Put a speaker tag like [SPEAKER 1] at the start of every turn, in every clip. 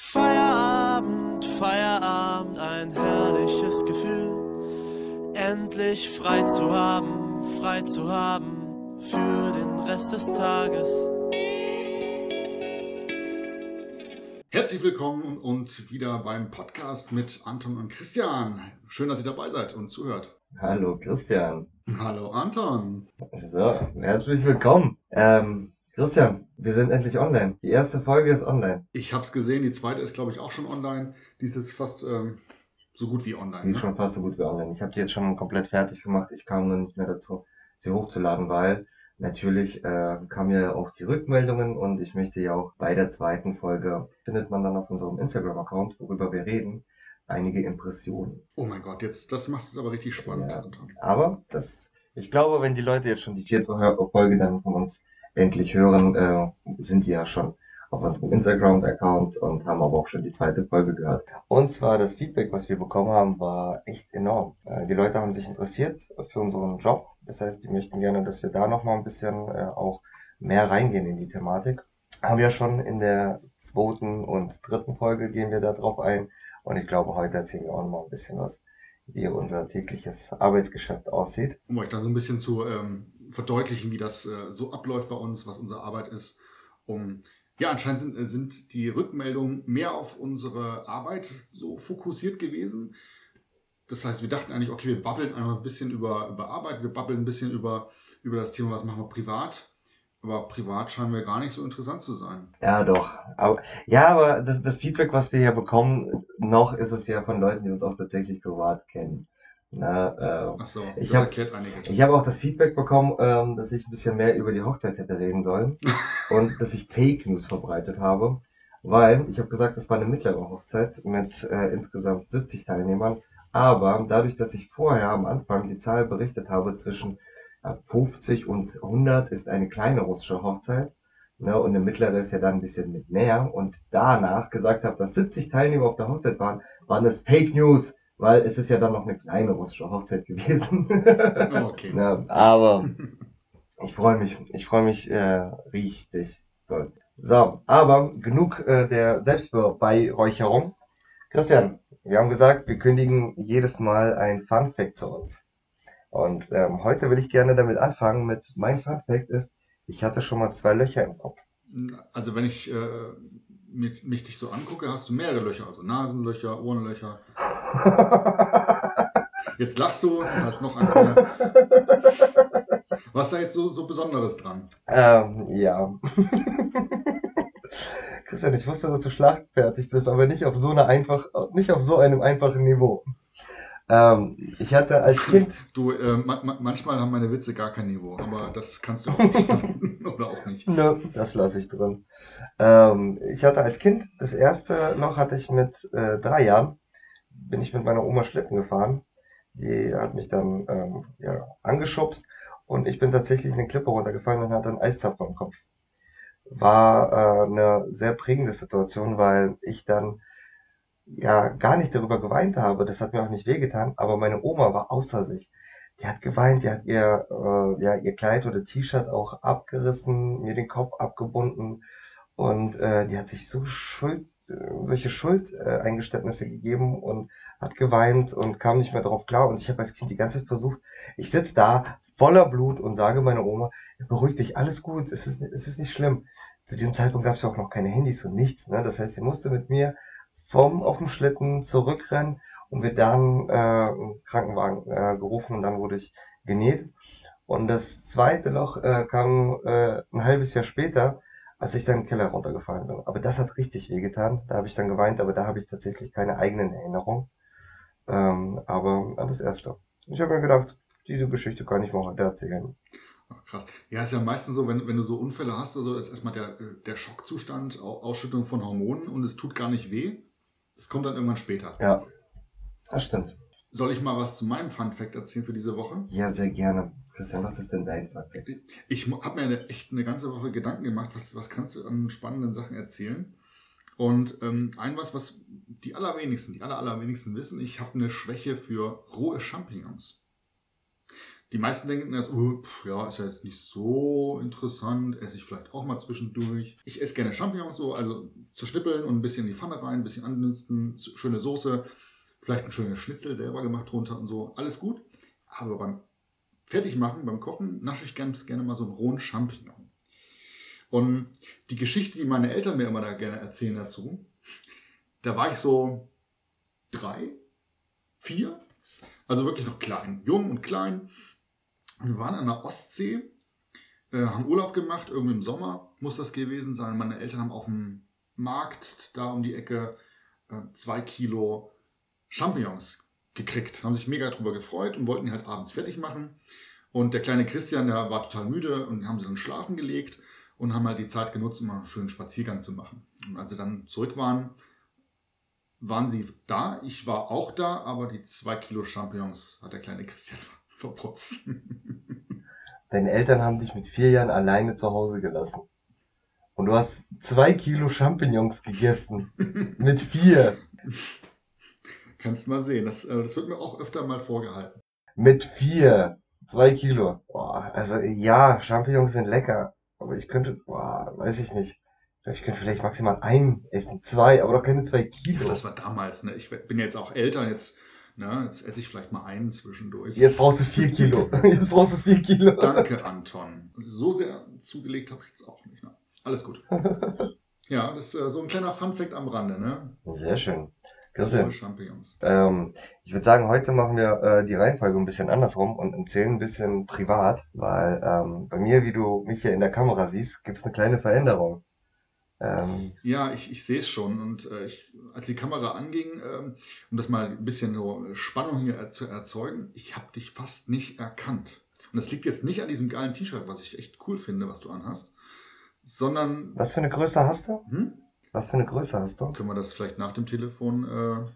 [SPEAKER 1] Feierabend, Feierabend, ein herrliches Gefühl. Endlich frei zu haben, frei zu haben für den Rest des Tages.
[SPEAKER 2] Herzlich willkommen und wieder beim Podcast mit Anton und Christian. Schön, dass ihr dabei seid und zuhört.
[SPEAKER 3] Hallo Christian.
[SPEAKER 2] Hallo Anton.
[SPEAKER 3] So, herzlich willkommen. Ähm, Christian, wir sind endlich online. Die erste Folge ist online.
[SPEAKER 2] Ich habe es gesehen, die zweite ist, glaube ich, auch schon online. Die ist jetzt fast ähm, so gut wie online.
[SPEAKER 3] Die ist
[SPEAKER 2] ne?
[SPEAKER 3] schon fast so gut wie online. Ich habe die jetzt schon komplett fertig gemacht. Ich kam nur nicht mehr dazu, sie hochzuladen, weil natürlich äh, kamen ja auch die Rückmeldungen und ich möchte ja auch bei der zweiten Folge, findet man dann auf unserem Instagram-Account, worüber wir reden, einige Impressionen.
[SPEAKER 2] Oh mein Gott, jetzt das macht es aber richtig spannend,
[SPEAKER 3] Ja.
[SPEAKER 2] Anton.
[SPEAKER 3] Aber das, ich glaube, wenn die Leute jetzt schon die vierte Folge dann von uns endlich hören, äh, sind die ja schon auf unserem Instagram-Account und haben aber auch schon die zweite Folge gehört. Und zwar das Feedback, was wir bekommen haben, war echt enorm. Äh, die Leute haben sich interessiert für unseren Job. Das heißt, die möchten gerne, dass wir da nochmal ein bisschen äh, auch mehr reingehen in die Thematik. Haben wir schon in der zweiten und dritten Folge gehen wir da ein. Und ich glaube, heute erzählen wir auch noch mal ein bisschen was, wie unser tägliches Arbeitsgeschäft aussieht.
[SPEAKER 2] Um euch da so ein bisschen zu ähm, verdeutlichen, wie das äh, so abläuft bei uns, was unsere Arbeit ist. Um ja, anscheinend sind, äh, sind die Rückmeldungen mehr auf unsere Arbeit so fokussiert gewesen. Das heißt, wir dachten eigentlich, okay, wir babbeln einfach ein bisschen über, über Arbeit, wir babbeln ein bisschen über, über das Thema, was machen wir privat. Aber privat scheinen wir gar nicht so interessant zu sein.
[SPEAKER 3] Ja, doch. Aber, ja, aber das, das Feedback, was wir hier bekommen, noch ist es ja von Leuten, die uns auch tatsächlich privat kennen. Na, äh,
[SPEAKER 2] Ach so,
[SPEAKER 3] Ich hab-
[SPEAKER 2] erklärt einiges.
[SPEAKER 3] ich habe auch das Feedback bekommen, ähm, dass ich ein bisschen mehr über die Hochzeit hätte reden sollen und dass ich Fake News verbreitet habe, weil ich habe gesagt, das war eine mittlere Hochzeit mit äh, insgesamt 70 Teilnehmern, aber dadurch, dass ich vorher am Anfang die Zahl berichtet habe zwischen äh, 50 und 100 ist eine kleine russische Hochzeit. Ne, und eine mittlere ist ja dann ein bisschen mit mehr. Und danach gesagt habe, dass 70 Teilnehmer auf der Hochzeit waren, waren das Fake News, weil es ist ja dann noch eine kleine russische Hochzeit gewesen.
[SPEAKER 2] Oh, okay.
[SPEAKER 3] Ja, aber ich freue mich, ich freue mich äh, richtig doll. So, aber genug äh, der Selbstbeweihräucherung. Christian, wir haben gesagt, wir kündigen jedes Mal ein Fun Fact zu uns. Und ähm, heute will ich gerne damit anfangen mit, mein Fun Fact ist, ich hatte schon mal zwei Löcher im Kopf.
[SPEAKER 2] Also wenn ich äh, mich, mich dich so angucke, hast du mehrere Löcher, also Nasenlöcher, Ohrenlöcher. Jetzt lachst du, das heißt noch eins mehr. Was ist da jetzt so, so Besonderes dran?
[SPEAKER 3] Ähm, ja. Christian, ich wusste, dass du schlagfertig bist, aber nicht auf so einer einfach, nicht auf so einem einfachen Niveau. Ähm, ich hatte als Kind,
[SPEAKER 2] Du, äh, ma ma manchmal haben meine Witze gar kein Niveau, aber das kannst du auch nicht. Oder auch nicht.
[SPEAKER 3] ne, das lasse ich drin. Ähm, ich hatte als Kind, das erste Loch hatte ich mit äh, drei Jahren, bin ich mit meiner Oma Schlitten gefahren. Die hat mich dann ähm, ja, angeschubst und ich bin tatsächlich in eine Klippe runtergefallen und hatte einen Eiszapfen am Kopf. War äh, eine sehr prägende Situation, weil ich dann ja gar nicht darüber geweint habe. Das hat mir auch nicht wehgetan, aber meine Oma war außer sich. Die hat geweint, die hat ihr, äh, ja, ihr Kleid oder T-Shirt auch abgerissen, mir den Kopf abgebunden und äh, die hat sich so Schuld, solche Schuldeingeständnisse gegeben und hat geweint und kam nicht mehr darauf klar. Und ich habe als Kind die ganze Zeit versucht, ich sitze da voller Blut und sage meiner Oma, beruhig dich, alles gut, es ist, es ist nicht schlimm. Zu diesem Zeitpunkt gab es ja auch noch keine Handys und nichts. Ne? Das heißt, sie musste mit mir vom auf dem Schlitten zurückrennen und wir dann äh, Krankenwagen äh, gerufen und dann wurde ich genäht. Und das zweite Loch äh, kam äh, ein halbes Jahr später, als ich dann in den Keller runtergefallen bin. Aber das hat richtig wehgetan. Da habe ich dann geweint, aber da habe ich tatsächlich keine eigenen Erinnerungen. Ähm, aber an das erste. Ich habe mir gedacht, diese Geschichte kann ich mal heute erzählen.
[SPEAKER 2] Ach, krass. Ja, ist ja meistens so, wenn, wenn du so Unfälle hast, also ist erstmal der, der Schockzustand, Au- Ausschüttung von Hormonen und es tut gar nicht weh. Das kommt dann irgendwann später.
[SPEAKER 3] Ja, das stimmt.
[SPEAKER 2] Soll ich mal was zu meinem Fun Fact erzählen für diese Woche?
[SPEAKER 3] Ja, sehr gerne. Christian, was ist denn dein Fact?
[SPEAKER 2] Ich habe mir echt eine ganze Woche Gedanken gemacht, was, was kannst du an spannenden Sachen erzählen? Und ähm, ein was, was die allerwenigsten, die aller, wissen, ich habe eine Schwäche für rohe Champignons. die meisten denken erst, oh, pff, ja, ist ja jetzt nicht so interessant, esse ich vielleicht auch mal zwischendurch. Ich esse gerne Champignons so, also zerschnippeln und ein bisschen in die Pfanne rein, ein bisschen andünsten, schöne Soße, vielleicht ein schönes Schnitzel selber gemacht drunter und so, alles gut. Aber beim Fertigmachen, beim Kochen, nasche ich ganz gerne mal so einen rohen Champignon. Und die Geschichte, die meine Eltern mir immer da gerne erzählen dazu, da war ich so drei, vier, also wirklich noch klein, jung und klein wir waren an der Ostsee, äh, haben Urlaub gemacht, irgendwie im Sommer muss das gewesen sein. Meine Eltern haben auf dem Markt da um die Ecke äh, zwei Kilo Champignons gekriegt. Haben sich mega drüber gefreut und wollten die halt abends fertig machen. Und der kleine Christian, der war total müde und haben sie dann schlafen gelegt und haben halt die Zeit genutzt, um einen schönen Spaziergang zu machen. Und als sie dann zurück waren, waren sie da. Ich war auch da, aber die zwei Kilo Champignons hat der kleine Christian verputzt.
[SPEAKER 3] Deine Eltern haben dich mit vier Jahren alleine zu Hause gelassen. Und du hast zwei Kilo Champignons gegessen. mit vier.
[SPEAKER 2] Kannst mal sehen. Das, äh, das wird mir auch öfter mal vorgehalten.
[SPEAKER 3] Mit vier. Zwei Kilo. Boah, also ja, Champignons sind lecker. Aber ich könnte, boah, weiß ich nicht. Ich könnte vielleicht maximal ein essen, zwei, aber doch keine zwei Kilo.
[SPEAKER 2] Ja, das war damals, ne? Ich bin jetzt auch älter, jetzt na, jetzt esse ich vielleicht mal einen zwischendurch.
[SPEAKER 3] Jetzt brauchst du vier Kilo. Jetzt brauchst du vier Kilo.
[SPEAKER 2] Danke, Anton. So sehr zugelegt habe ich jetzt auch nicht. Ne? Alles gut. Ja, das ist äh, so ein kleiner Funfact am Rande, ne?
[SPEAKER 3] Sehr schön.
[SPEAKER 2] Christian. Champignons.
[SPEAKER 3] Ähm, ich würde sagen, heute machen wir äh, die Reihenfolge ein bisschen andersrum und erzählen ein bisschen privat, weil ähm, bei mir, wie du mich hier in der Kamera siehst, gibt es eine kleine Veränderung.
[SPEAKER 2] Ähm, ja, ich, ich sehe es schon. Und äh, ich, als die Kamera anging, ähm, um das mal ein bisschen so Spannung hier zu erzeugen, ich habe dich fast nicht erkannt. Und das liegt jetzt nicht an diesem geilen T-Shirt, was ich echt cool finde, was du anhast, sondern.
[SPEAKER 3] Was für eine Größe hast du? Hm? Was für eine Größe hast du?
[SPEAKER 2] Können wir das vielleicht nach dem Telefon,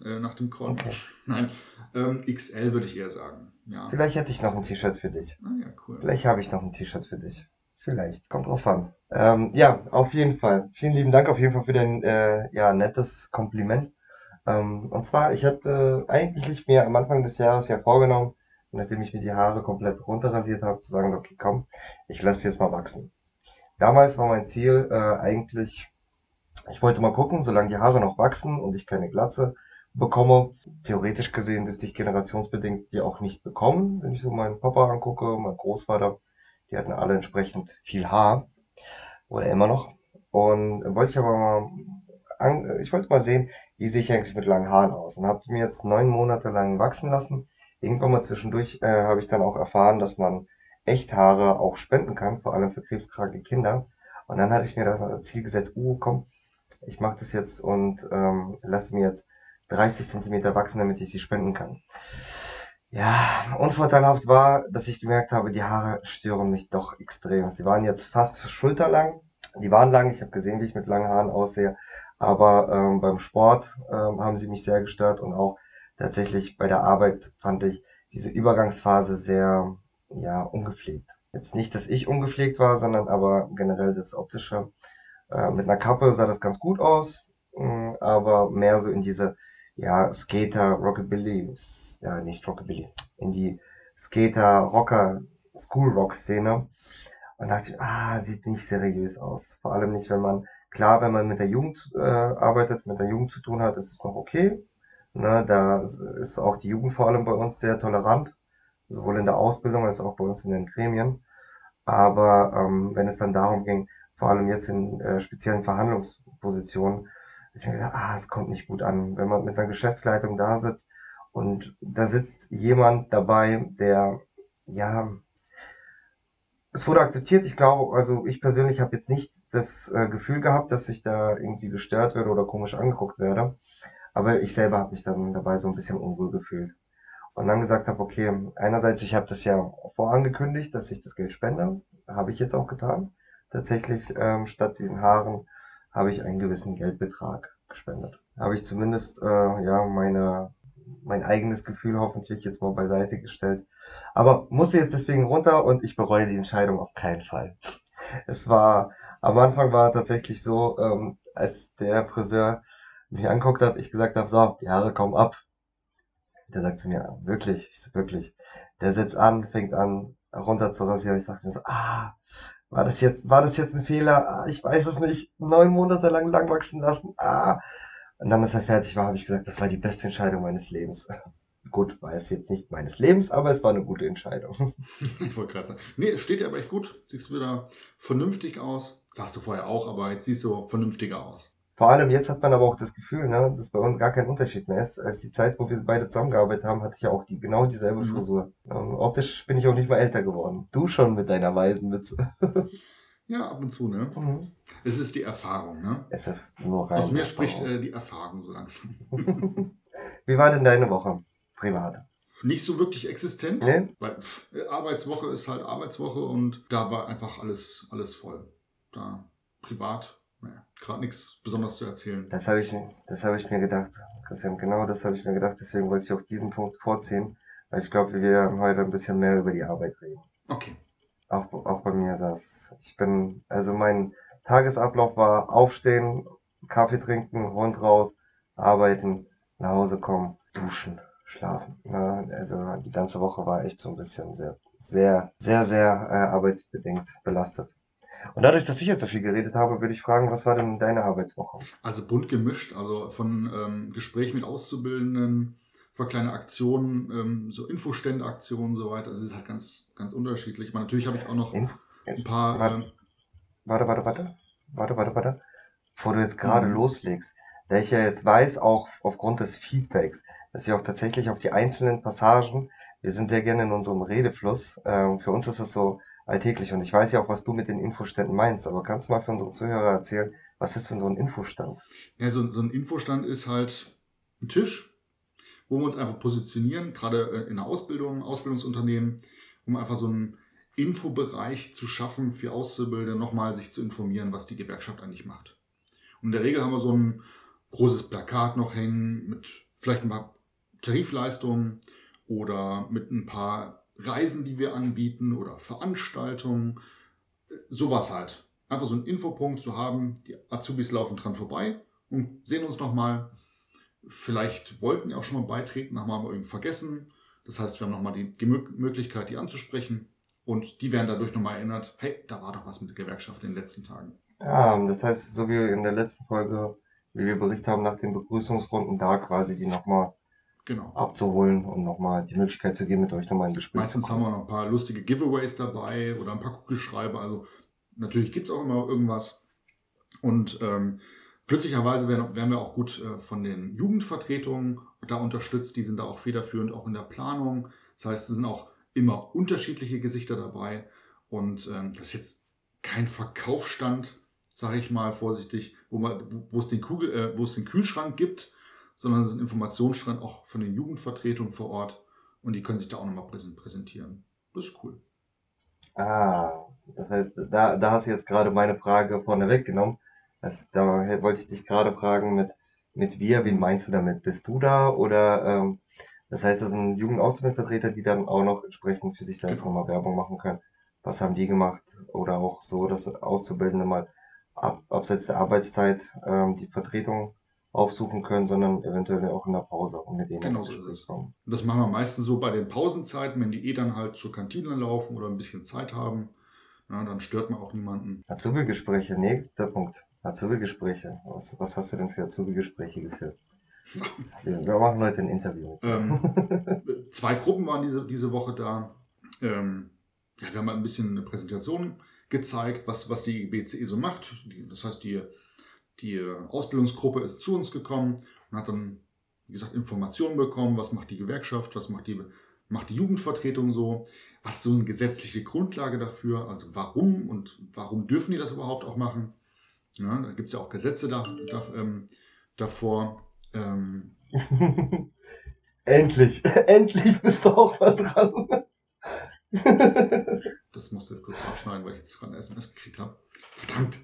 [SPEAKER 2] äh, äh nach dem Call? Okay. Nein, ähm, XL würde ich eher sagen. Ja.
[SPEAKER 3] Vielleicht hätte ich noch ein T-Shirt für dich.
[SPEAKER 2] Ah ja, cool.
[SPEAKER 3] Vielleicht habe ich noch ein T-Shirt für dich. Vielleicht, kommt drauf an. Ähm, ja, auf jeden Fall. Vielen lieben Dank auf jeden Fall für dein äh, ja, nettes Kompliment. Ähm, und zwar, ich hatte eigentlich mir am Anfang des Jahres ja vorgenommen, nachdem ich mir die Haare komplett runterrasiert habe, zu sagen, okay, komm, ich lasse sie jetzt mal wachsen. Damals war mein Ziel äh, eigentlich, ich wollte mal gucken, solange die Haare noch wachsen und ich keine Glatze bekomme. Theoretisch gesehen dürfte ich generationsbedingt die auch nicht bekommen, wenn ich so meinen Papa angucke, meinen Großvater die hatten alle entsprechend viel Haar. Oder immer noch. Und wollte ich aber mal, ich wollte mal sehen, wie sehe ich eigentlich mit langen Haaren aus. Und habe die mir jetzt neun Monate lang wachsen lassen. Irgendwann mal zwischendurch äh, habe ich dann auch erfahren, dass man Echthaare auch spenden kann, vor allem für krebskranke Kinder. Und dann hatte ich mir das Ziel gesetzt, uh, komm, ich mache das jetzt und ähm, lasse mir jetzt 30 Zentimeter wachsen, damit ich sie spenden kann. Ja, unvorteilhaft war, dass ich gemerkt habe, die Haare stören mich doch extrem. Sie waren jetzt fast schulterlang. Die waren lang, ich habe gesehen, wie ich mit langen Haaren aussehe. Aber ähm, beim Sport ähm, haben sie mich sehr gestört und auch tatsächlich bei der Arbeit fand ich diese Übergangsphase sehr ja, ungepflegt. Jetzt nicht, dass ich ungepflegt war, sondern aber generell das Optische. Äh, mit einer Kappe sah das ganz gut aus, mh, mm, aber mehr so in diese ja, Skater, Rockabilly, ja, nicht Rockabilly, in die Skater, Rocker, School Rock Szene. Und dachte ich, ah, sieht nicht seriös aus. Vor allem nicht, wenn man, klar, wenn man mit der Jugend äh, arbeitet, mit der Jugend zu tun hat, ist es noch okay. Ne, da ist auch die Jugend vor allem bei uns sehr tolerant, sowohl in der Ausbildung als auch bei uns in den Gremien. Aber ähm, wenn es dann darum ging, vor allem jetzt in äh, speziellen Verhandlungspositionen, ich mir gedacht, ah, es kommt nicht gut an, wenn man mit einer Geschäftsleitung da sitzt und da sitzt jemand dabei, der, ja, es wurde akzeptiert. Ich glaube, also ich persönlich habe jetzt nicht das äh, Gefühl gehabt, dass ich da irgendwie gestört werde oder komisch angeguckt werde. Aber ich selber habe mich dann dabei so ein bisschen unwohl gefühlt. Und dann gesagt habe, okay, einerseits, ich habe das ja vorangekündigt, dass ich das Geld spende. Habe ich jetzt auch getan. Tatsächlich, ähm, statt den Haaren habe ich einen gewissen Geldbetrag gespendet. Habe ich zumindest äh, ja meine mein eigenes Gefühl hoffentlich jetzt mal beiseite gestellt. Aber musste jetzt deswegen runter und ich bereue die Entscheidung auf keinen Fall. Es war, am Anfang war tatsächlich so, ähm, als der Friseur mich anguckt hat, ich gesagt habe, so, die Haare kommen ab. Der sagt zu mir, wirklich, ich so, wirklich. Der setzt an, fängt an, runter zu rasieren. Ich dachte mir so, ah, war das jetzt, war das jetzt ein Fehler? Ah, ich weiß es nicht. Neun Monate lang lang wachsen lassen. Ah. Und dann, als er fertig war, habe ich gesagt, das war die beste Entscheidung meines Lebens. Gut, war es jetzt nicht meines Lebens, aber es war eine gute Entscheidung.
[SPEAKER 2] ich wollte gerade sagen. Nee, es steht ja aber echt gut. Siehst wieder vernünftig aus. Hast du vorher auch, aber jetzt siehst du vernünftiger aus.
[SPEAKER 3] Vor allem jetzt hat man aber auch das Gefühl, ne, dass bei uns gar kein Unterschied mehr ist. Als die Zeit, wo wir beide zusammengearbeitet haben, hatte ich ja auch die, genau dieselbe mhm. Frisur. Ähm, optisch bin ich auch nicht mal älter geworden. Du schon mit deiner weißen Mütze.
[SPEAKER 2] ja, ab und zu, ne? Mhm. Es ist die Erfahrung, ne?
[SPEAKER 3] Es ist nur rein
[SPEAKER 2] Aus mir spricht äh, die Erfahrung so langsam.
[SPEAKER 3] Wie war denn deine Woche? privat.
[SPEAKER 2] Nicht so wirklich existent,
[SPEAKER 3] nee?
[SPEAKER 2] weil Arbeitswoche ist halt Arbeitswoche und da war einfach alles, alles voll. Da privat, naja, gerade nichts Besonderes zu erzählen.
[SPEAKER 3] Das habe ich, das habe ich mir gedacht, Christian, genau das habe ich mir gedacht, deswegen wollte ich auch diesen Punkt vorziehen, weil ich glaube, wir werden heute ein bisschen mehr über die Arbeit reden.
[SPEAKER 2] Okay.
[SPEAKER 3] Auch, auch bei mir das. Ich bin, also mein Tagesablauf war aufstehen, Kaffee trinken, Hund raus, arbeiten, nach Hause kommen, duschen, schlafen. Ne? Also die ganze Woche war echt so ein bisschen sehr, sehr, sehr, sehr äh, arbeitsbedingt belastet. Und dadurch, dass ich jetzt so viel geredet habe, würde ich fragen, was war denn deine Arbeitswoche?
[SPEAKER 2] Also bunt gemischt, also von ähm, Gespräch mit Auszubildenden, von kleine Aktionen, ähm, so Infostände-Aktionen und so weiter. Also es ist halt ganz, ganz unterschiedlich. Ich meine, natürlich habe ich auch noch Inf ein paar.
[SPEAKER 3] Warte, ähm, warte, warte, warte, warte, warte, warte. Bevor du jetzt gerade mhm. loslegst, da ich ja jetzt weiß, auch aufgrund des Feedbacks, dass ich auch tatsächlich auf die einzelnen Passagen, wir sind sehr gerne in unserem Redefluss, ähm, für uns ist es so alltäglich und ich weiß ja auch, was du mit den Infoständen meinst, aber kannst du mal für unsere Zuhörer erzählen, was ist denn so ein Infostand?
[SPEAKER 2] Ja, so, so ein Infostand ist halt ein Tisch, wo wir uns einfach positionieren, gerade in der Ausbildung, Ausbildungsunternehmen, um einfach so einen Infobereich zu schaffen für Auszubildende, nochmal sich zu informieren, was die Gewerkschaft eigentlich macht. Und in der Regel haben wir so ein großes Plakat noch hängen mit vielleicht ein paar Tarifleistungen oder mit ein paar Reisen, die wir anbieten oder Veranstaltungen. Sowas halt. Einfach so einen Infopunkt zu haben. Die Azubis laufen dran vorbei und sehen uns nochmal. Vielleicht wollten die auch schon mal beitreten, haben wir irgendwie vergessen. Das heißt, wir haben nochmal die Möglichkeit, die anzusprechen. Und die werden dadurch nochmal erinnert, hey, da war doch was mit der Gewerkschaft in den letzten Tagen.
[SPEAKER 3] Ja, das heißt, so wie in der letzten Folge, wie wir berichtet haben nach den Begrüßungsrunden, da quasi die nochmal
[SPEAKER 2] genau.
[SPEAKER 3] abzuholen und nochmal die Möglichkeit zu geben, mit euch nochmal ein Gespräch
[SPEAKER 2] Meistens haben wir noch ein paar lustige Giveaways dabei oder ein paar Kugelschreiber. Also natürlich gibt es auch immer irgendwas. Und ähm, glücklicherweise werden, werden wir auch gut äh, von den Jugendvertretungen da unterstützt. Die sind da auch federführend, auch in der Planung. Das heißt, es sind auch immer unterschiedliche Gesichter dabei. Und ähm, das ist jetzt kein Verkaufsstand, sage ich mal vorsichtig, wo, man, wo, es den Kugel, äh, wo es den Kühlschrank gibt sondern es ist ein Informationsstrand auch von den Jugendvertretungen vor Ort und die können sich da auch nochmal präsentieren. Das ist cool.
[SPEAKER 3] Ah, das heißt, da, da hast du jetzt gerade meine Frage vorne weggenommen. Das, da wollte ich dich gerade fragen mit, mit wir, wen meinst du damit? Bist du da oder ähm, das heißt, das sind Jugendauszubildendvertreter, die dann auch noch entsprechend für sich selbst genau. nochmal Werbung machen können. Was haben die gemacht? Oder auch so, dass Auszubildende mal ab, abseits der Arbeitszeit ähm, die Vertretung aufsuchen können, sondern eventuell auch in der Pause und mit denen
[SPEAKER 2] genau so ist es. Kommen. Das machen wir meistens so bei den Pausenzeiten, wenn die eh dann halt zur Kantine laufen oder ein bisschen Zeit haben. Ja, dann stört man auch niemanden.
[SPEAKER 3] Azubi-Gespräche, nächster Punkt. Azubi-Gespräche. Was, was hast du denn für Azubi-Gespräche geführt? Wir machen heute ein Interview.
[SPEAKER 2] Ähm, zwei Gruppen waren diese, diese Woche da. Ähm, ja, wir haben halt ein bisschen eine Präsentation gezeigt, was, was die BCE so macht. Die, das heißt, die die Ausbildungsgruppe ist zu uns gekommen und hat dann, wie gesagt, Informationen bekommen, was macht die Gewerkschaft, was macht die, macht die Jugendvertretung so, was ist so eine gesetzliche Grundlage dafür, also warum und warum dürfen die das überhaupt auch machen. Ja, da gibt es ja auch Gesetze da, da, ähm, davor. Ähm,
[SPEAKER 3] endlich, endlich bist du auch mal dran.
[SPEAKER 2] das musste ich jetzt kurz abschneiden, weil ich jetzt gerade ein SMS gekriegt habe. Verdammt.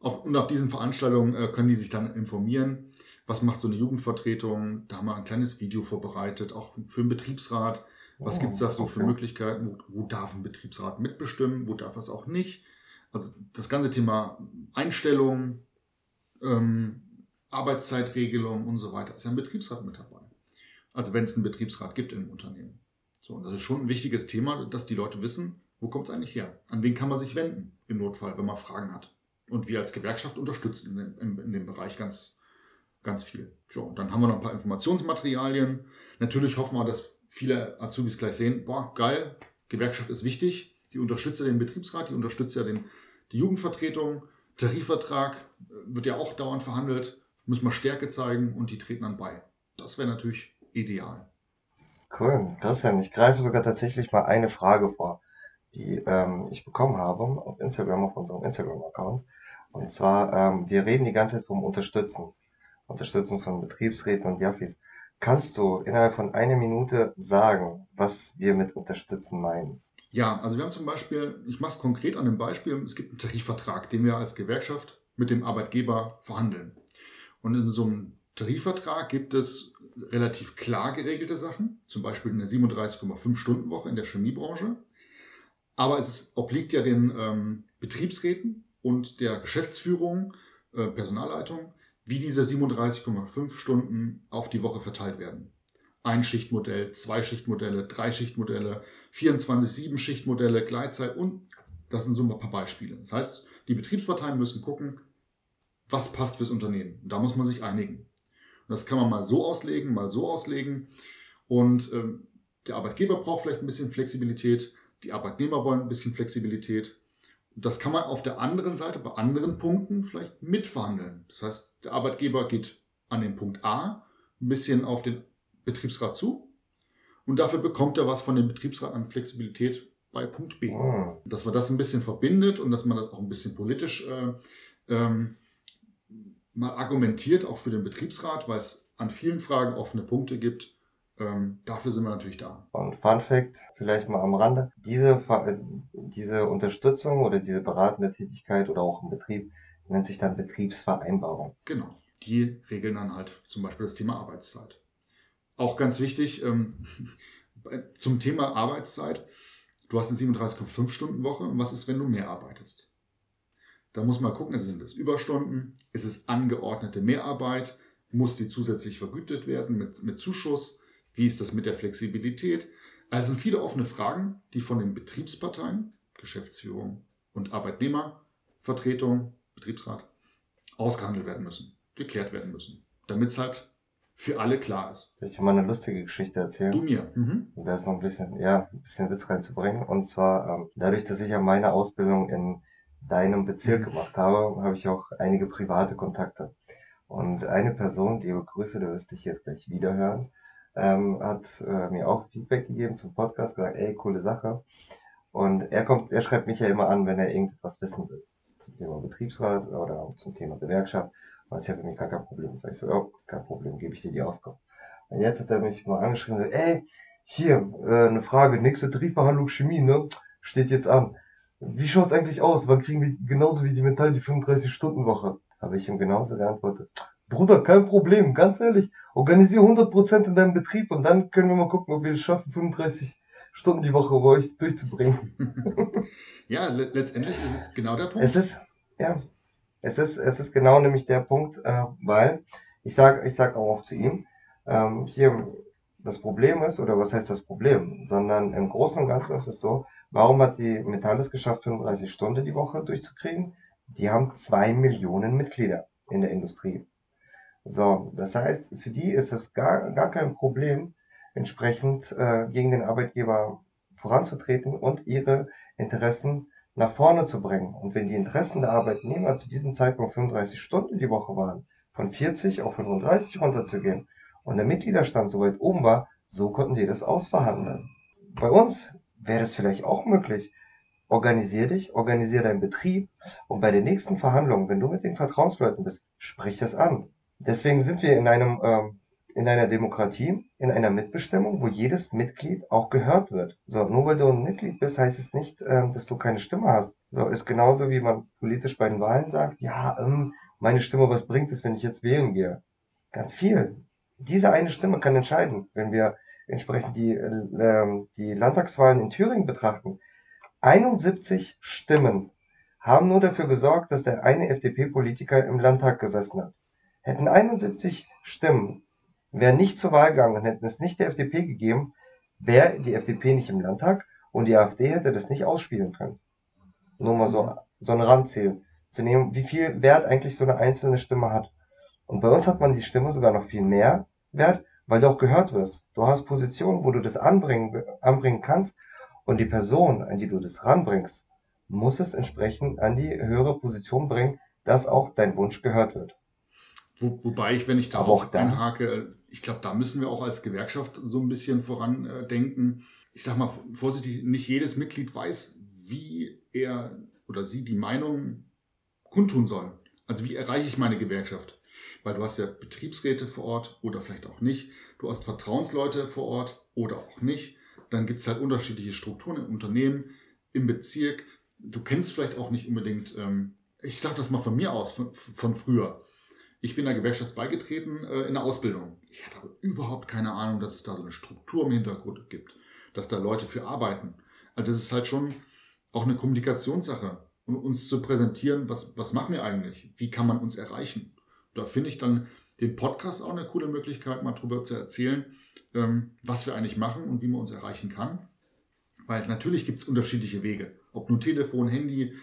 [SPEAKER 2] Auf, und auf diesen Veranstaltungen äh, können die sich dann informieren, was macht so eine Jugendvertretung. Da haben wir ein kleines Video vorbereitet, auch für den Betriebsrat. Was oh, gibt es da so okay. für Möglichkeiten? Wo, wo darf ein Betriebsrat mitbestimmen? Wo darf es auch nicht? Also das ganze Thema Einstellung, ähm, Arbeitszeitregelung und so weiter ist ja ein Betriebsrat mit dabei. Also wenn es einen Betriebsrat gibt im Unternehmen. So, und das ist schon ein wichtiges Thema, dass die Leute wissen, wo kommt es eigentlich her? An wen kann man sich wenden im Notfall, wenn man Fragen hat? Und wir als Gewerkschaft unterstützen in, in, in dem Bereich ganz, ganz viel. So, und dann haben wir noch ein paar Informationsmaterialien. Natürlich hoffen wir, dass viele Azubis gleich sehen, boah, geil, Gewerkschaft ist wichtig, die unterstützt ja den Betriebsrat, die unterstützt ja den, die Jugendvertretung, Tarifvertrag äh, wird ja auch dauernd verhandelt, müssen wir Stärke zeigen und die treten dann bei. Das wäre natürlich ideal.
[SPEAKER 3] Cool, Christian, ich greife sogar tatsächlich mal eine Frage vor, die ähm, ich bekommen habe auf Instagram, auf unserem Instagram-Account. Und zwar, ähm, wir reden die ganze Zeit vom Unterstützen. Unterstützen von Betriebsräten und Jaffis. Kannst du innerhalb von einer Minute sagen, was wir mit unterstützen meinen?
[SPEAKER 2] Ja, also wir haben zum Beispiel, ich mache es konkret an dem Beispiel, es gibt einen Tarifvertrag, den wir als Gewerkschaft mit dem Arbeitgeber verhandeln. Und in so einem Tarifvertrag gibt es relativ klar geregelte Sachen, zum Beispiel eine 37,5 Stunden Woche in der Chemiebranche. Aber es obliegt ja den ähm, Betriebsräten und der Geschäftsführung, äh, Personalleitung, wie diese 37,5 Stunden auf die Woche verteilt werden. Ein Schichtmodell, zwei Schichtmodelle, drei Schichtmodelle, 24-7 Schichtmodelle, Gleitzeit und das sind so ein paar Beispiele. Das heißt, die Betriebsparteien müssen gucken, was passt fürs Unternehmen. Da muss man sich einigen. Und das kann man mal so auslegen, mal so auslegen. Und ähm, der Arbeitgeber braucht vielleicht ein bisschen Flexibilität, die Arbeitnehmer wollen ein bisschen Flexibilität. Das kann man auf der anderen Seite bei anderen Punkten vielleicht mitverhandeln. Das heißt, der Arbeitgeber geht an den Punkt A ein bisschen auf den Betriebsrat zu und dafür bekommt er was von dem Betriebsrat an Flexibilität bei Punkt B. Oh. Dass man das ein bisschen verbindet und dass man das auch ein bisschen politisch äh, ähm, mal argumentiert, auch für den Betriebsrat, weil es an vielen Fragen offene Punkte gibt. Ähm, dafür sind wir natürlich da.
[SPEAKER 3] Und Fun Fact, vielleicht mal am Rande, diese, diese Unterstützung oder diese beratende Tätigkeit oder auch im Betrieb nennt sich dann Betriebsvereinbarung.
[SPEAKER 2] Genau. Die regeln dann halt zum Beispiel das Thema Arbeitszeit. Auch ganz wichtig ähm, zum Thema Arbeitszeit. Du hast eine 37,5 Stunden Woche. was ist, wenn du mehr arbeitest? Da muss man gucken, sind es Überstunden, ist es angeordnete Mehrarbeit, muss die zusätzlich vergütet werden mit, mit Zuschuss, wie ist das mit der Flexibilität? Also sind viele offene Fragen, die von den Betriebsparteien, Geschäftsführung und Arbeitnehmervertretung, Betriebsrat, ausgehandelt werden müssen, geklärt werden müssen, damit es halt für alle klar ist.
[SPEAKER 3] Ich dir mal eine lustige Geschichte erzählen?
[SPEAKER 2] Du mir. Mhm.
[SPEAKER 3] Da ist noch ein bisschen, ja, ein bisschen Witz reinzubringen. Und zwar, ähm, dadurch, dass ich ja meine Ausbildung in deinem Bezirk mhm. gemacht habe, habe ich auch einige private Kontakte. Und eine Person, die Grüße, du wirst dich jetzt gleich wiederhören, ähm, hat äh, mir auch Feedback gegeben zum Podcast, gesagt, ey, coole Sache. Und er kommt, er schreibt mich ja immer an, wenn er irgendwas wissen will. Zum Thema Betriebsrat oder zum Thema Gewerkschaft. Was ja für mich gar kein Problem ist. Sag ich so, oh, kein Problem, gebe ich dir die Auskunft. Und jetzt hat er mich mal angeschrieben, und gesagt, ey, hier, äh, eine Frage, nächste Tarifverhandlung Chemie, ne? Steht jetzt an. Wie schaut's eigentlich aus? Wann kriegen wir genauso wie die Metall die 35-Stunden-Woche? Habe ich ihm genauso geantwortet. Bruder, kein Problem, ganz ehrlich. Organisiere 100% in deinem Betrieb und dann können wir mal gucken, ob wir es schaffen, 35 Stunden die Woche bei euch durchzubringen.
[SPEAKER 2] ja, le letztendlich ist es genau der Punkt.
[SPEAKER 3] Es ist, ja, es ist, es ist genau nämlich der Punkt, äh, weil ich sage ich sag auch zu ihm, ähm, hier, das Problem ist, oder was heißt das Problem, sondern im Großen und Ganzen ist es so, Warum hat die Metall es geschafft, 35 Stunden die Woche durchzukriegen? Die haben zwei Millionen Mitglieder in der Industrie. So, das heißt, für die ist es gar, gar kein Problem, entsprechend äh, gegen den Arbeitgeber voranzutreten und ihre Interessen nach vorne zu bringen. Und wenn die Interessen der Arbeitnehmer zu diesem Zeitpunkt 35 Stunden die Woche waren, von 40 auf 35 runterzugehen und der Mitgliederstand so weit oben war, so konnten die das ausverhandeln. Bei uns wäre es vielleicht auch möglich. Organisier dich, organisier deinen Betrieb und bei den nächsten Verhandlungen, wenn du mit den Vertrauensleuten bist, sprich es an. Deswegen sind wir in einem ähm, in einer Demokratie, in einer Mitbestimmung, wo jedes Mitglied auch gehört wird. So, nur weil du ein Mitglied bist, heißt es nicht, ähm, dass du keine Stimme hast. So, ist genauso wie man politisch bei den Wahlen sagt, ja, ähm, meine Stimme, was bringt es, wenn ich jetzt wählen gehe? Ganz viel. Diese eine Stimme kann entscheiden, wenn wir entsprechend die, äh, die Landtagswahlen in Thüringen betrachten, 71 Stimmen haben nur dafür gesorgt, dass der eine FDP-Politiker im Landtag gesessen hat. Hätten 71 Stimmen, wären nicht zur Wahl gegangen und hätten es nicht der FDP gegeben, wäre die FDP nicht im Landtag und die AfD hätte das nicht ausspielen können. Nur mal so, so ein Randziel zu nehmen, wie viel Wert eigentlich so eine einzelne Stimme hat. Und bei uns hat man die Stimme sogar noch viel mehr Wert, weil du auch gehört wirst. Du hast Positionen, wo du das anbringen, anbringen kannst und die Person, an die du das ranbringst, muss es entsprechend an die höhere Position bringen, dass auch dein Wunsch gehört wird.
[SPEAKER 2] Wo, wobei ich, wenn ich da auch einhake, ich glaube, da müssen wir auch als Gewerkschaft so ein bisschen voran äh, denken. Ich sage mal vorsichtig, nicht jedes Mitglied weiß, wie er oder sie die Meinung kundtun soll. Also wie erreiche ich meine Gewerkschaft? Weil du hast ja Betriebsräte vor Ort oder vielleicht auch nicht. Du hast Vertrauensleute vor Ort oder auch nicht. Dann gibt es halt unterschiedliche Strukturen im Unternehmen, im Bezirk. Du kennst vielleicht auch nicht unbedingt, ähm, ich sage das mal von mir aus, von, von früher. Ich bin der Gewerkschaft beigetreten äh, in der Ausbildung. Ich hatte aber überhaupt keine Ahnung, dass es da so eine Struktur im Hintergrund gibt, dass da Leute für arbeiten. Also das ist halt schon auch eine Kommunikationssache und uns zu präsentieren, was, was machen wir eigentlich? Wie kann man uns erreichen? Da finde ich dann den Podcast auch eine coole Möglichkeit, mal drüber zu erzählen, ähm, was wir eigentlich machen und wie man uns erreichen kann. Weil natürlich gibt es unterschiedliche Wege. Ob nun Telefon, Handy,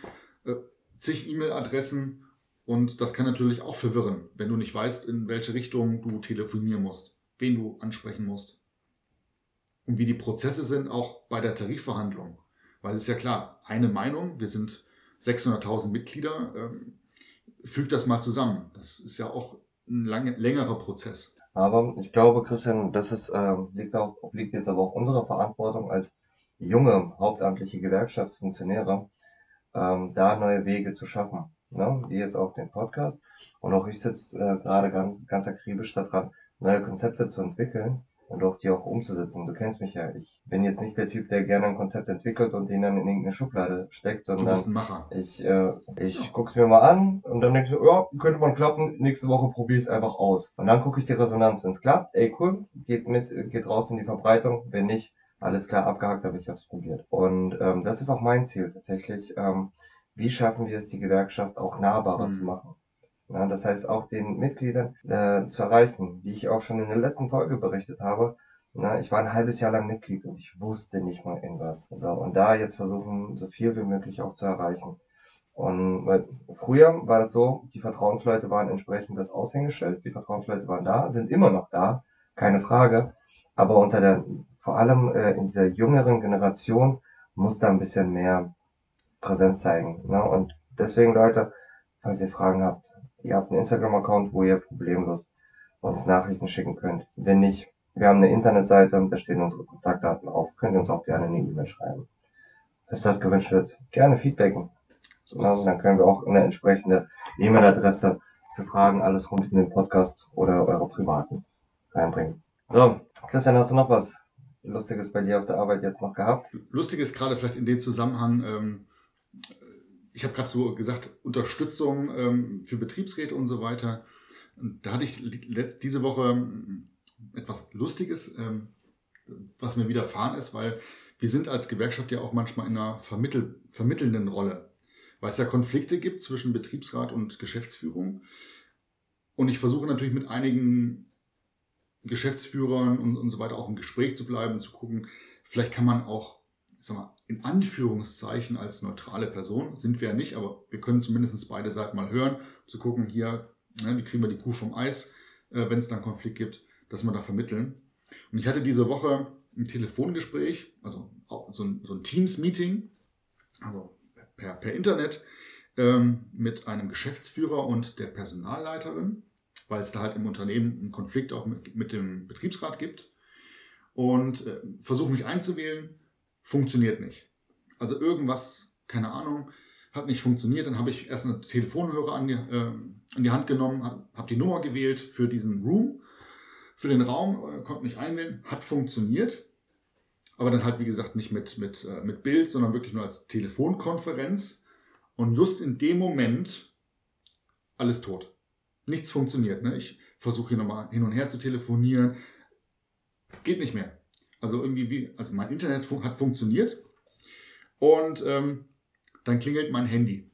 [SPEAKER 2] äh, zig E-Mail-Adressen und das kann natürlich auch verwirren, wenn du nicht weißt, in welche Richtung du telefonieren musst, wen du ansprechen musst. Und wie die Prozesse sind, auch bei der Tarifverhandlung. Weil es ist ja klar, eine Meinung, wir sind 600.000 Mitglieder, ähm, fügt das mal zusammen. Das ist ja auch ein lange, längerer Prozess.
[SPEAKER 3] Aber ich glaube, Christian, das ist, äh, liegt, auch, liegt jetzt aber auch unserer Verantwortung als junge hauptamtliche Gewerkschaftsfunktionäre, ähm, da neue Wege zu schaffen ne? wie jetzt auch den Podcast. Und auch ich sitze äh, gerade ganz, ganz akribisch daran, neue Konzepte zu entwickeln und auch die auch umzusetzen. Du kennst mich ja. Ich bin jetzt nicht der Typ, der gerne ein Konzept entwickelt und den dann in irgendeine Schublade steckt, sondern ich, äh, ich guck's mir mal an und dann denke ich so, ja, könnte man klappen, nächste Woche probiere ich es einfach aus. Und dann gucke ich die Resonanz. Wenn es klappt, ey cool, geht mit, geht raus in die Verbreitung. Wenn nicht, alles klar abgehakt, aber ich habe es probiert. Und ähm, das ist auch mein Ziel tatsächlich. Ähm, wie schaffen wir es, die Gewerkschaft auch nahbarer mhm. zu machen. Ja, das heißt, auch den Mitgliedern äh, zu erreichen. Wie ich auch schon in der letzten Folge berichtet habe, na, ich war ein halbes Jahr lang Mitglied und ich wusste nicht mal irgendwas. So, und da jetzt versuchen, so viel wie möglich auch zu erreichen. Und weil früher war das so, die Vertrauensleute waren entsprechend das Aushängeschild, die Vertrauensleute waren da, sind immer noch da, keine Frage. Aber unter der, vor allem äh, in dieser jüngeren Generation muss da ein bisschen mehr Präsenz zeigen. Ne? Und deswegen, Leute, falls ihr Fragen habt, ihr habt einen Instagram-Account, wo ihr problemlos uns Nachrichten schicken könnt. Wenn nicht, wir haben eine Internetseite, da stehen unsere Kontaktdaten auf. Könnt ihr uns auch gerne eine E-Mail schreiben. Falls das gewünscht wird, gerne feedbacken. So ja, dann können wir auch eine entsprechende E-Mail-Adresse für Fragen, alles rund um den Podcast oder eure privaten reinbringen. So, Christian, hast du noch was Lustiges bei dir auf der Arbeit jetzt noch gehabt?
[SPEAKER 2] Lustiges gerade vielleicht in dem Zusammenhang, ähm, ich habe gerade so gesagt, Unterstützung ähm, für Betriebsräte und so weiter. Und da hatte ich letzt, diese Woche ähm, etwas Lustiges, ähm, was mir widerfahren ist, weil wir sind als Gewerkschaft ja auch manchmal in einer vermittel, vermittelnden Rolle, weil es ja Konflikte gibt zwischen Betriebsrat und Geschäftsführung. Und ich versuche natürlich mit einigen Geschäftsführern und, und so weiter auch im Gespräch zu bleiben zu gucken, vielleicht kann man auch sag mal, in Anführungszeichen als neutrale Person, sind wir ja nicht, aber wir können zumindest beide Seiten mal hören, zu gucken, hier, ne, wie kriegen wir die Kuh vom Eis, äh, wenn es dann Konflikt gibt, dass wir da vermitteln. Und ich hatte diese Woche ein Telefongespräch, also so ein, so ein Teams-Meeting, also per, per Internet, ähm, mit einem Geschäftsführer und der Personalleiterin, weil es da halt im Unternehmen einen Konflikt auch mit, mit dem Betriebsrat gibt. Und äh, versuche mich einzuwählen funktioniert nicht. Also irgendwas, keine Ahnung, hat nicht funktioniert. Dann habe ich erst eine Telefonhörer an die, äh, an die Hand genommen, habe hab die Nummer gewählt für diesen Room, für den Raum, äh, konnte mich einwählen, hat funktioniert. Aber dann halt, wie gesagt, nicht mit, mit, äh, mit Bild, sondern wirklich nur als Telefonkonferenz. Und just in dem Moment alles tot. Nichts funktioniert. Ne? Ich versuche hier nochmal hin und her zu telefonieren. Geht nicht mehr. Also irgendwie wie, also mein Internet fun hat funktioniert und ähm, dann klingelt mein Handy.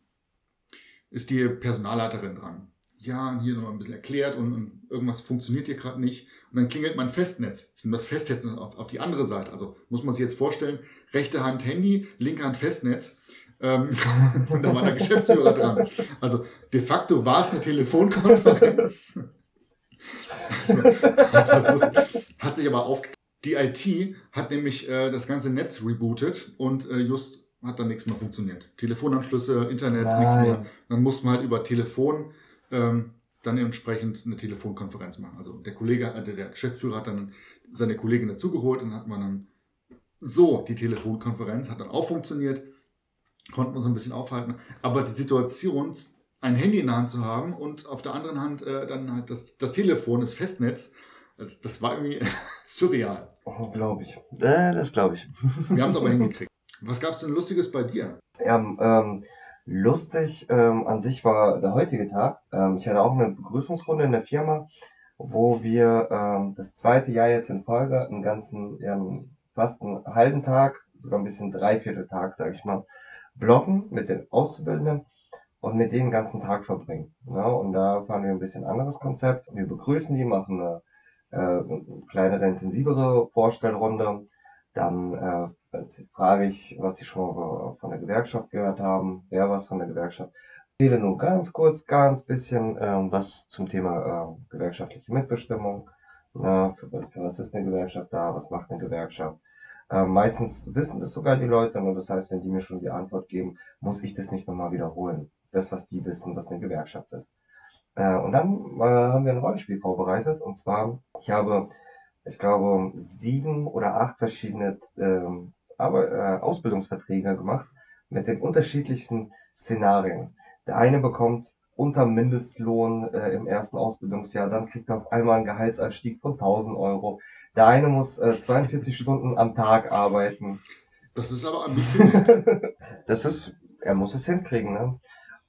[SPEAKER 2] Ist die Personalleiterin dran. ja, hier noch ein bisschen erklärt und, und irgendwas funktioniert hier gerade nicht. Und dann klingelt mein Festnetz. Ich nehme das Festnetz auf, auf die andere Seite. Also muss man sich jetzt vorstellen, rechte Hand Handy, linke Hand Festnetz. Ähm, und da war der Geschäftsführer dran. Also de facto war es eine Telefonkonferenz. Also, hat, hat sich aber aufgeklärt. Die IT hat nämlich äh, das ganze Netz rebootet und äh, just hat dann nichts mehr funktioniert. Telefonanschlüsse, Internet,
[SPEAKER 3] Nein.
[SPEAKER 2] nichts mehr. Dann musste man halt über Telefon ähm, dann entsprechend eine Telefonkonferenz machen. Also der Kollege, äh, der Geschäftsführer hat dann seine Kollegin dazugeholt und dann hat man dann so die Telefonkonferenz, hat dann auch funktioniert, konnten wir so ein bisschen aufhalten. Aber die Situation, ein Handy in der Hand zu haben und auf der anderen Hand äh, dann halt das, das Telefon, das Festnetz, das, das war irgendwie surreal.
[SPEAKER 3] Oh, glaube ich. Äh, das glaube ich.
[SPEAKER 2] Wir haben es aber hingekriegt. Was gab es denn Lustiges bei dir?
[SPEAKER 3] Ja, ähm, lustig ähm, an sich war der heutige Tag. Ähm, ich hatte auch eine Begrüßungsrunde in der Firma, wo wir ähm, das zweite Jahr jetzt in Folge einen ganzen, ja, fast einen halben Tag, sogar ein bisschen dreiviertel Tag, sage ich mal, blocken mit den Auszubildenden und mit denen den ganzen Tag verbringen. Ja, und da fahren wir ein bisschen anderes Konzept. Wir begrüßen die, machen eine, äh, eine kleinere, intensivere Vorstellrunde. Dann äh, frage ich, was Sie schon äh, von der Gewerkschaft gehört haben, wer was von der Gewerkschaft. Ich erzähle nur ganz kurz, ganz bisschen ähm, was zum Thema äh, gewerkschaftliche Mitbestimmung. Na, für, was- für was ist eine Gewerkschaft da? Was macht eine Gewerkschaft? Äh, meistens wissen das sogar die Leute und das heißt, wenn die mir schon die Antwort geben, muss ich das nicht nochmal wiederholen. Das, was die wissen, was eine Gewerkschaft ist. Äh, und dann äh, haben wir ein Rollenspiel vorbereitet und zwar, ich habe, ich glaube, sieben oder acht verschiedene ähm, aber, äh, Ausbildungsverträge gemacht mit den unterschiedlichsten Szenarien. Der eine bekommt unter Mindestlohn äh, im ersten Ausbildungsjahr, dann kriegt er auf einmal einen Gehaltsanstieg von 1000 Euro. Der eine muss äh, 42 Stunden am Tag arbeiten.
[SPEAKER 2] Das ist aber ambitioniert.
[SPEAKER 3] Das ist, er muss es hinkriegen, ne?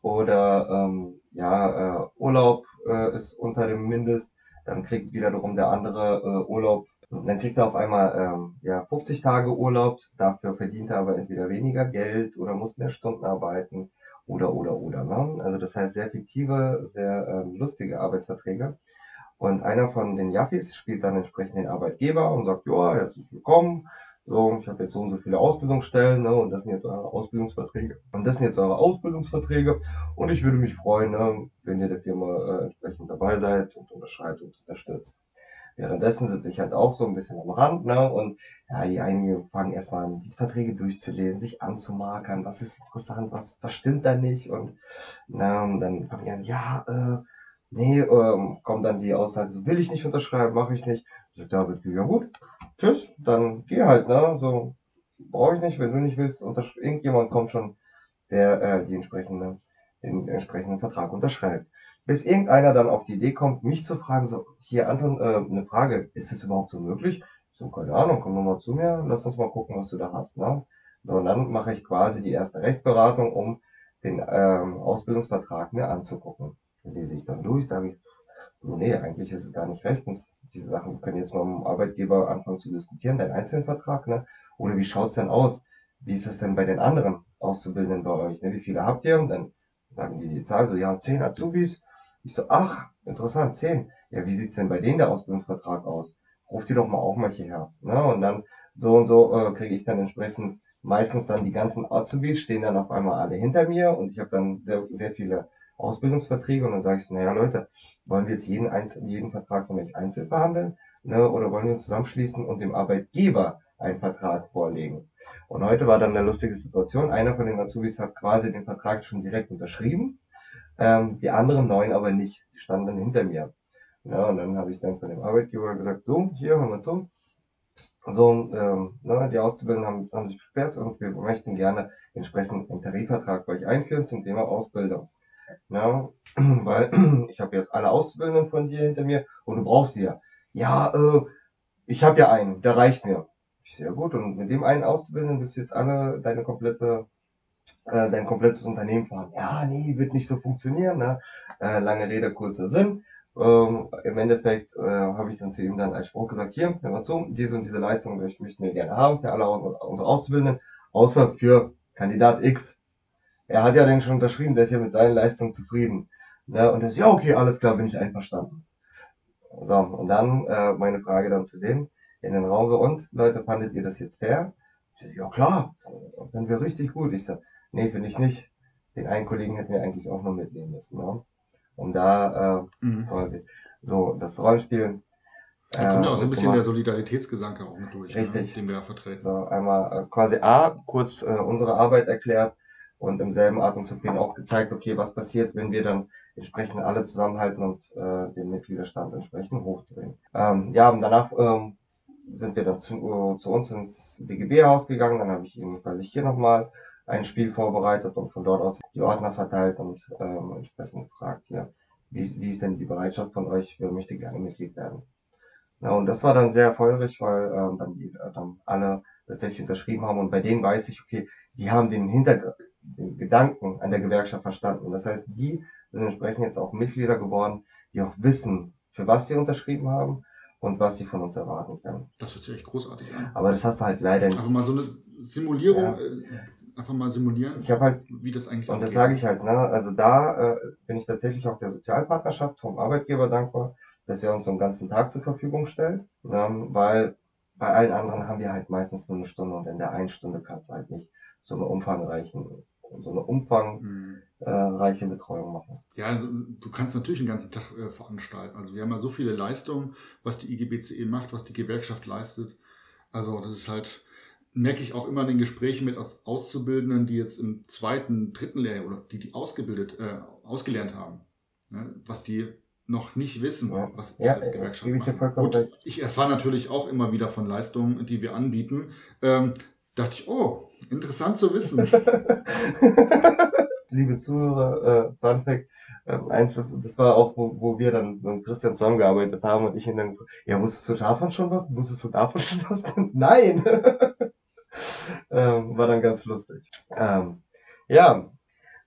[SPEAKER 3] Oder ähm, ja, äh, Urlaub äh, ist unter dem Mindest, dann kriegt wiederum der andere äh, Urlaub, dann kriegt er auf einmal ähm, ja 50 Tage Urlaub, dafür verdient er aber entweder weniger Geld oder muss mehr Stunden arbeiten oder oder oder. Ne? Also das heißt sehr fiktive, sehr ähm, lustige Arbeitsverträge. Und einer von den Jaffis spielt dann entsprechend den Arbeitgeber und sagt, ja, herzlich willkommen, so, ich habe jetzt so und so viele Ausbildungsstellen, ne, und das sind jetzt eure Ausbildungsverträge. Und das sind jetzt eure Ausbildungsverträge. Und ich würde mich freuen, ne, wenn ihr der Firma äh, entsprechend dabei seid und unterschreibt und unterstützt. Währenddessen sitze ich halt auch so ein bisschen am Rand, ne, und ja, die einigen fangen erstmal an, die Verträge durchzulesen, sich anzumarkern, was ist interessant, was, was stimmt da nicht, und, na, und dann fangen die an, ja, äh, nee, ähm, kommt dann die Aussage, so will ich nicht unterschreiben, mache ich nicht. Ich sag, David, ja gut, tschüss, dann geh halt, ne? So, brauche ich nicht, wenn du nicht willst, irgendjemand kommt schon, der äh, die entsprechende, den entsprechenden Vertrag unterschreibt. Bis irgendeiner dann auf die Idee kommt, mich zu fragen, so, hier Anton, äh, eine Frage, ist es überhaupt so möglich? Ich so, keine Ahnung, komm noch mal zu mir, lass uns mal gucken, was du da hast, ne? So, und dann mache ich quasi die erste Rechtsberatung, um den ähm, Ausbildungsvertrag mir anzugucken. Den lese ich dann durch, sage ich, Oh, Nee, eigentlich ist es gar nicht rechtens. Diese Sachen können jetzt mal mit dem Arbeitgeber anfangen zu diskutieren, dein Einzelvertrag, ne? Oder wie schaut's denn aus? Wie ist es denn bei den anderen Auszubildenden bei euch? Ne? Wie viele habt ihr? Und dann sagen die die Zahl so, ja, zehn Azubis. Ich so, ach, interessant, zehn. Ja, wie sieht's denn bei denen der Ausbildungsvertrag aus? Ruft die doch mal auch mal hierher. Ne? Und dann so und so äh, kriege ich dann entsprechend meistens dann die ganzen Azubis stehen dann auf einmal alle hinter mir und ich habe dann sehr, sehr viele Ausbildungsverträge und dann sage ich naja Leute, wollen wir jetzt jeden, einzelnen, jeden Vertrag von euch einzeln verhandeln ne, oder wollen wir uns zusammenschließen und dem Arbeitgeber einen Vertrag vorlegen? Und heute war dann eine lustige Situation. Einer von den Azubis hat quasi den Vertrag schon direkt unterschrieben, ähm, die anderen neun aber nicht. Die standen dann hinter mir. Ja, und dann habe ich dann von dem Arbeitgeber gesagt, so, hier, hör mal zu. So, ähm, ne, die Auszubildenden haben, haben sich beschwert und wir möchten gerne entsprechend einen Tarifvertrag bei euch einführen zum Thema Ausbildung. Ja, weil ich habe jetzt alle Auszubildenden von dir hinter mir und du brauchst sie ja. Ja, äh, ich habe ja einen, der reicht mir. Sehr gut und mit dem einen Auszubildenden bist du jetzt alle deine komplette äh, dein komplettes Unternehmen fahren. Ja, nee, wird nicht so funktionieren. Ne? Äh, lange Rede, kurzer Sinn. Ähm, Im Endeffekt äh, habe ich dann zu ihm dann als Spruch gesagt, hier, hör mal zu, diese und diese Leistung möcht- möchten wir gerne haben für alle unsere Auszubildenden, außer für Kandidat X. Er hat ja den schon unterschrieben, der ist ja mit seinen Leistungen zufrieden. Ne? Und er so, ja, okay, alles klar, bin ich einverstanden. So, und dann äh, meine Frage dann zu dem in den Raum so, und Leute, fandet ihr das jetzt fair? Ich so, ja klar, dann wäre richtig gut. Ich so, nee, finde ich nicht. Den einen Kollegen hätten wir eigentlich auch noch mitnehmen müssen, ne? um da äh,
[SPEAKER 2] Mhm.
[SPEAKER 3] quasi so das Rollenspiel.
[SPEAKER 2] Da kommt ja auch so ein
[SPEAKER 3] äh,
[SPEAKER 2] bisschen der
[SPEAKER 3] mitgemacht.
[SPEAKER 2] Solidaritätsgedanke auch mit durch,
[SPEAKER 3] Richtig.
[SPEAKER 2] Ne, den wir ja vertreten.
[SPEAKER 3] So, einmal äh, quasi A, kurz äh, unsere Arbeit erklärt und im selben Atemzug denen auch gezeigt, okay, was passiert, wenn wir dann entsprechend alle zusammenhalten und äh, den Mitgliederstand entsprechend hochdrehen. Ähm, ja, und danach ähm, sind wir dann zu, äh, zu uns ins DGB-Haus gegangen, dann habe ich ihnen quasi hier nochmal ein Spiel vorbereitet und von dort aus die Ordner verteilt und ähm, entsprechend gefragt hier, wie, wie ist denn die Bereitschaft von euch, wer möchte gerne Mitglied werden. Ja, und das war dann sehr erfolgreich, weil ähm, dann, die, äh, dann alle tatsächlich unterschrieben haben und bei denen weiß ich, okay, die haben den Hintergrund, den Gedanken an der Gewerkschaft verstanden. Das heißt, die sind entsprechend jetzt auch Mitglieder geworden, die auch wissen, für was sie unterschrieben haben und was sie von uns erwarten können.
[SPEAKER 2] Das hört sich echt großartig an.
[SPEAKER 3] Aber das hast du halt leider nicht.
[SPEAKER 2] Einfach mal so eine Simulierung,
[SPEAKER 3] Ja.
[SPEAKER 2] äh, einfach mal simulieren,
[SPEAKER 3] Ich halt
[SPEAKER 2] wie das eigentlich
[SPEAKER 3] Und das sage ich halt, ne? Also da äh, bin ich tatsächlich auch der Sozialpartnerschaft vom Arbeitgeber dankbar, dass er uns so einen ganzen Tag zur Verfügung stellt. Ähm, weil bei allen anderen haben wir halt meistens nur eine Stunde und in der einen Stunde kannst du halt nicht so eine umfangreichen, so eine umfangreiche. Betreuung machen.
[SPEAKER 2] Ja, also du kannst natürlich den ganzen Tag äh, veranstalten. Also wir haben ja so viele Leistungen, was die IGBCE macht, was die Gewerkschaft leistet. Also das ist halt, merke ich auch immer in den Gesprächen mit Aus Auszubildenden, die jetzt im zweiten, dritten Lehrjahr oder die die ausgebildet, äh, ausgelernt haben, ne, was die noch nicht wissen,
[SPEAKER 3] Ja.
[SPEAKER 2] was wir
[SPEAKER 3] Ja,
[SPEAKER 2] als Gewerkschaft
[SPEAKER 3] ich
[SPEAKER 2] machen. Gut,
[SPEAKER 3] recht.
[SPEAKER 2] ich erfahre natürlich auch immer wieder von Leistungen, die wir anbieten. Ähm, dachte ich, oh, interessant zu wissen.
[SPEAKER 3] Liebe Zuhörer, äh, Fun Fact, ähm, eins, das war auch, wo, wo wir dann mit Christian zusammengearbeitet haben und ich ihn dann, ja, wusstest du davon schon was? Wusstest du davon schon was? Nein! ähm, war dann ganz lustig. Ähm, ja,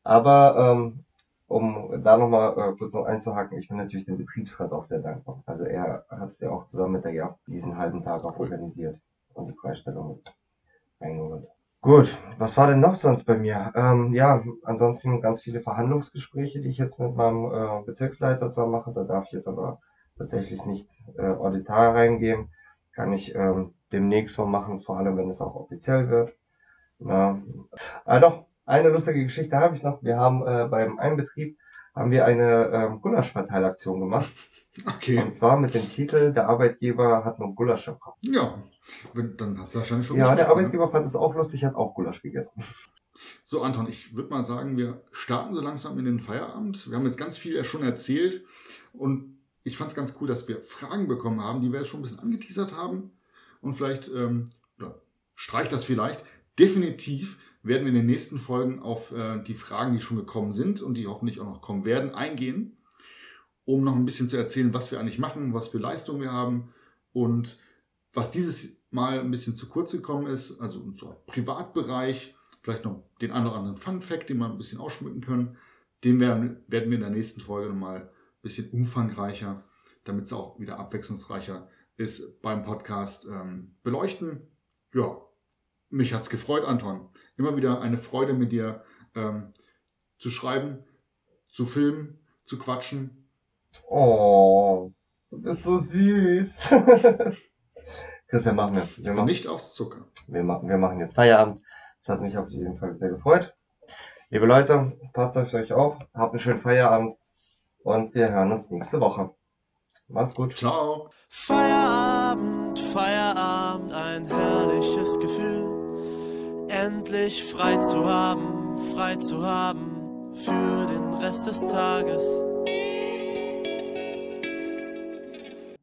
[SPEAKER 3] aber ähm, um da nochmal äh, kurz noch einzuhaken, ich bin natürlich dem Betriebsrat auch sehr dankbar. Also er hat es ja auch zusammen mit der JAF diesen halben Tag auch organisiert und die Freistellung eingeholt. Gut, was war denn noch sonst bei mir? Ähm, ja, ansonsten ganz viele Verhandlungsgespräche, die ich jetzt mit meinem äh, Bezirksleiter zusammen mache. Da darf ich jetzt aber tatsächlich nicht äh, auditar reingehen. Kann ich ähm, demnächst mal machen, vor allem wenn es auch offiziell wird. Ja. Ah, doch, eine lustige Geschichte habe ich noch. Wir haben äh, beim einen Betrieb haben wir eine ähm, Gulaschverteilaktion gemacht.
[SPEAKER 2] Okay.
[SPEAKER 3] Und zwar mit dem Titel, der Arbeitgeber hat nur Gulasch im Kopf.
[SPEAKER 2] Ja, dann hat es wahrscheinlich schon
[SPEAKER 3] Ja, der
[SPEAKER 2] geschmeckt, ne?
[SPEAKER 3] Arbeitgeber fand es auch lustig, hat auch Gulasch gegessen.
[SPEAKER 2] So, Anton, ich würde mal sagen, wir starten so langsam in den Feierabend. Wir haben jetzt ganz viel ja schon erzählt und ich fand es ganz cool, dass wir Fragen bekommen haben, die wir jetzt schon ein bisschen angeteasert haben. Und vielleicht, ähm, oder streicht das vielleicht, definitiv werden wir in den nächsten Folgen auf äh, die Fragen, die schon gekommen sind und die hoffentlich auch noch kommen werden, eingehen, um noch ein bisschen zu erzählen, was wir eigentlich machen, was für Leistungen wir haben und was dieses Mal ein bisschen zu kurz gekommen ist, also unser Privatbereich, vielleicht noch den einen oder anderen Fun Fact, den wir ein bisschen ausschmücken können. Den werden, werden wir in der nächsten Folge nochmal ein bisschen umfangreicher, damit es auch wieder abwechslungsreicher ist beim Podcast ähm, beleuchten. Ja, mich hat's gefreut, Anton. Immer wieder eine Freude mit dir ähm, zu schreiben, zu filmen, zu quatschen.
[SPEAKER 3] Oh, du bist so süß. Christian, machen wir. Wir machen,
[SPEAKER 2] nicht aufs Zucker.
[SPEAKER 3] wir, machen, wir machen jetzt Feierabend. Das hat mich auf jeden Fall sehr gefreut. Liebe Leute, passt auf euch auf, habt einen schönen Feierabend und wir hören uns nächste Woche. Macht's gut.
[SPEAKER 2] Ciao.
[SPEAKER 1] Feierabend, Feierabend, ein herrliches Gefühl. Endlich frei zu haben, frei zu haben für den Rest des Tages.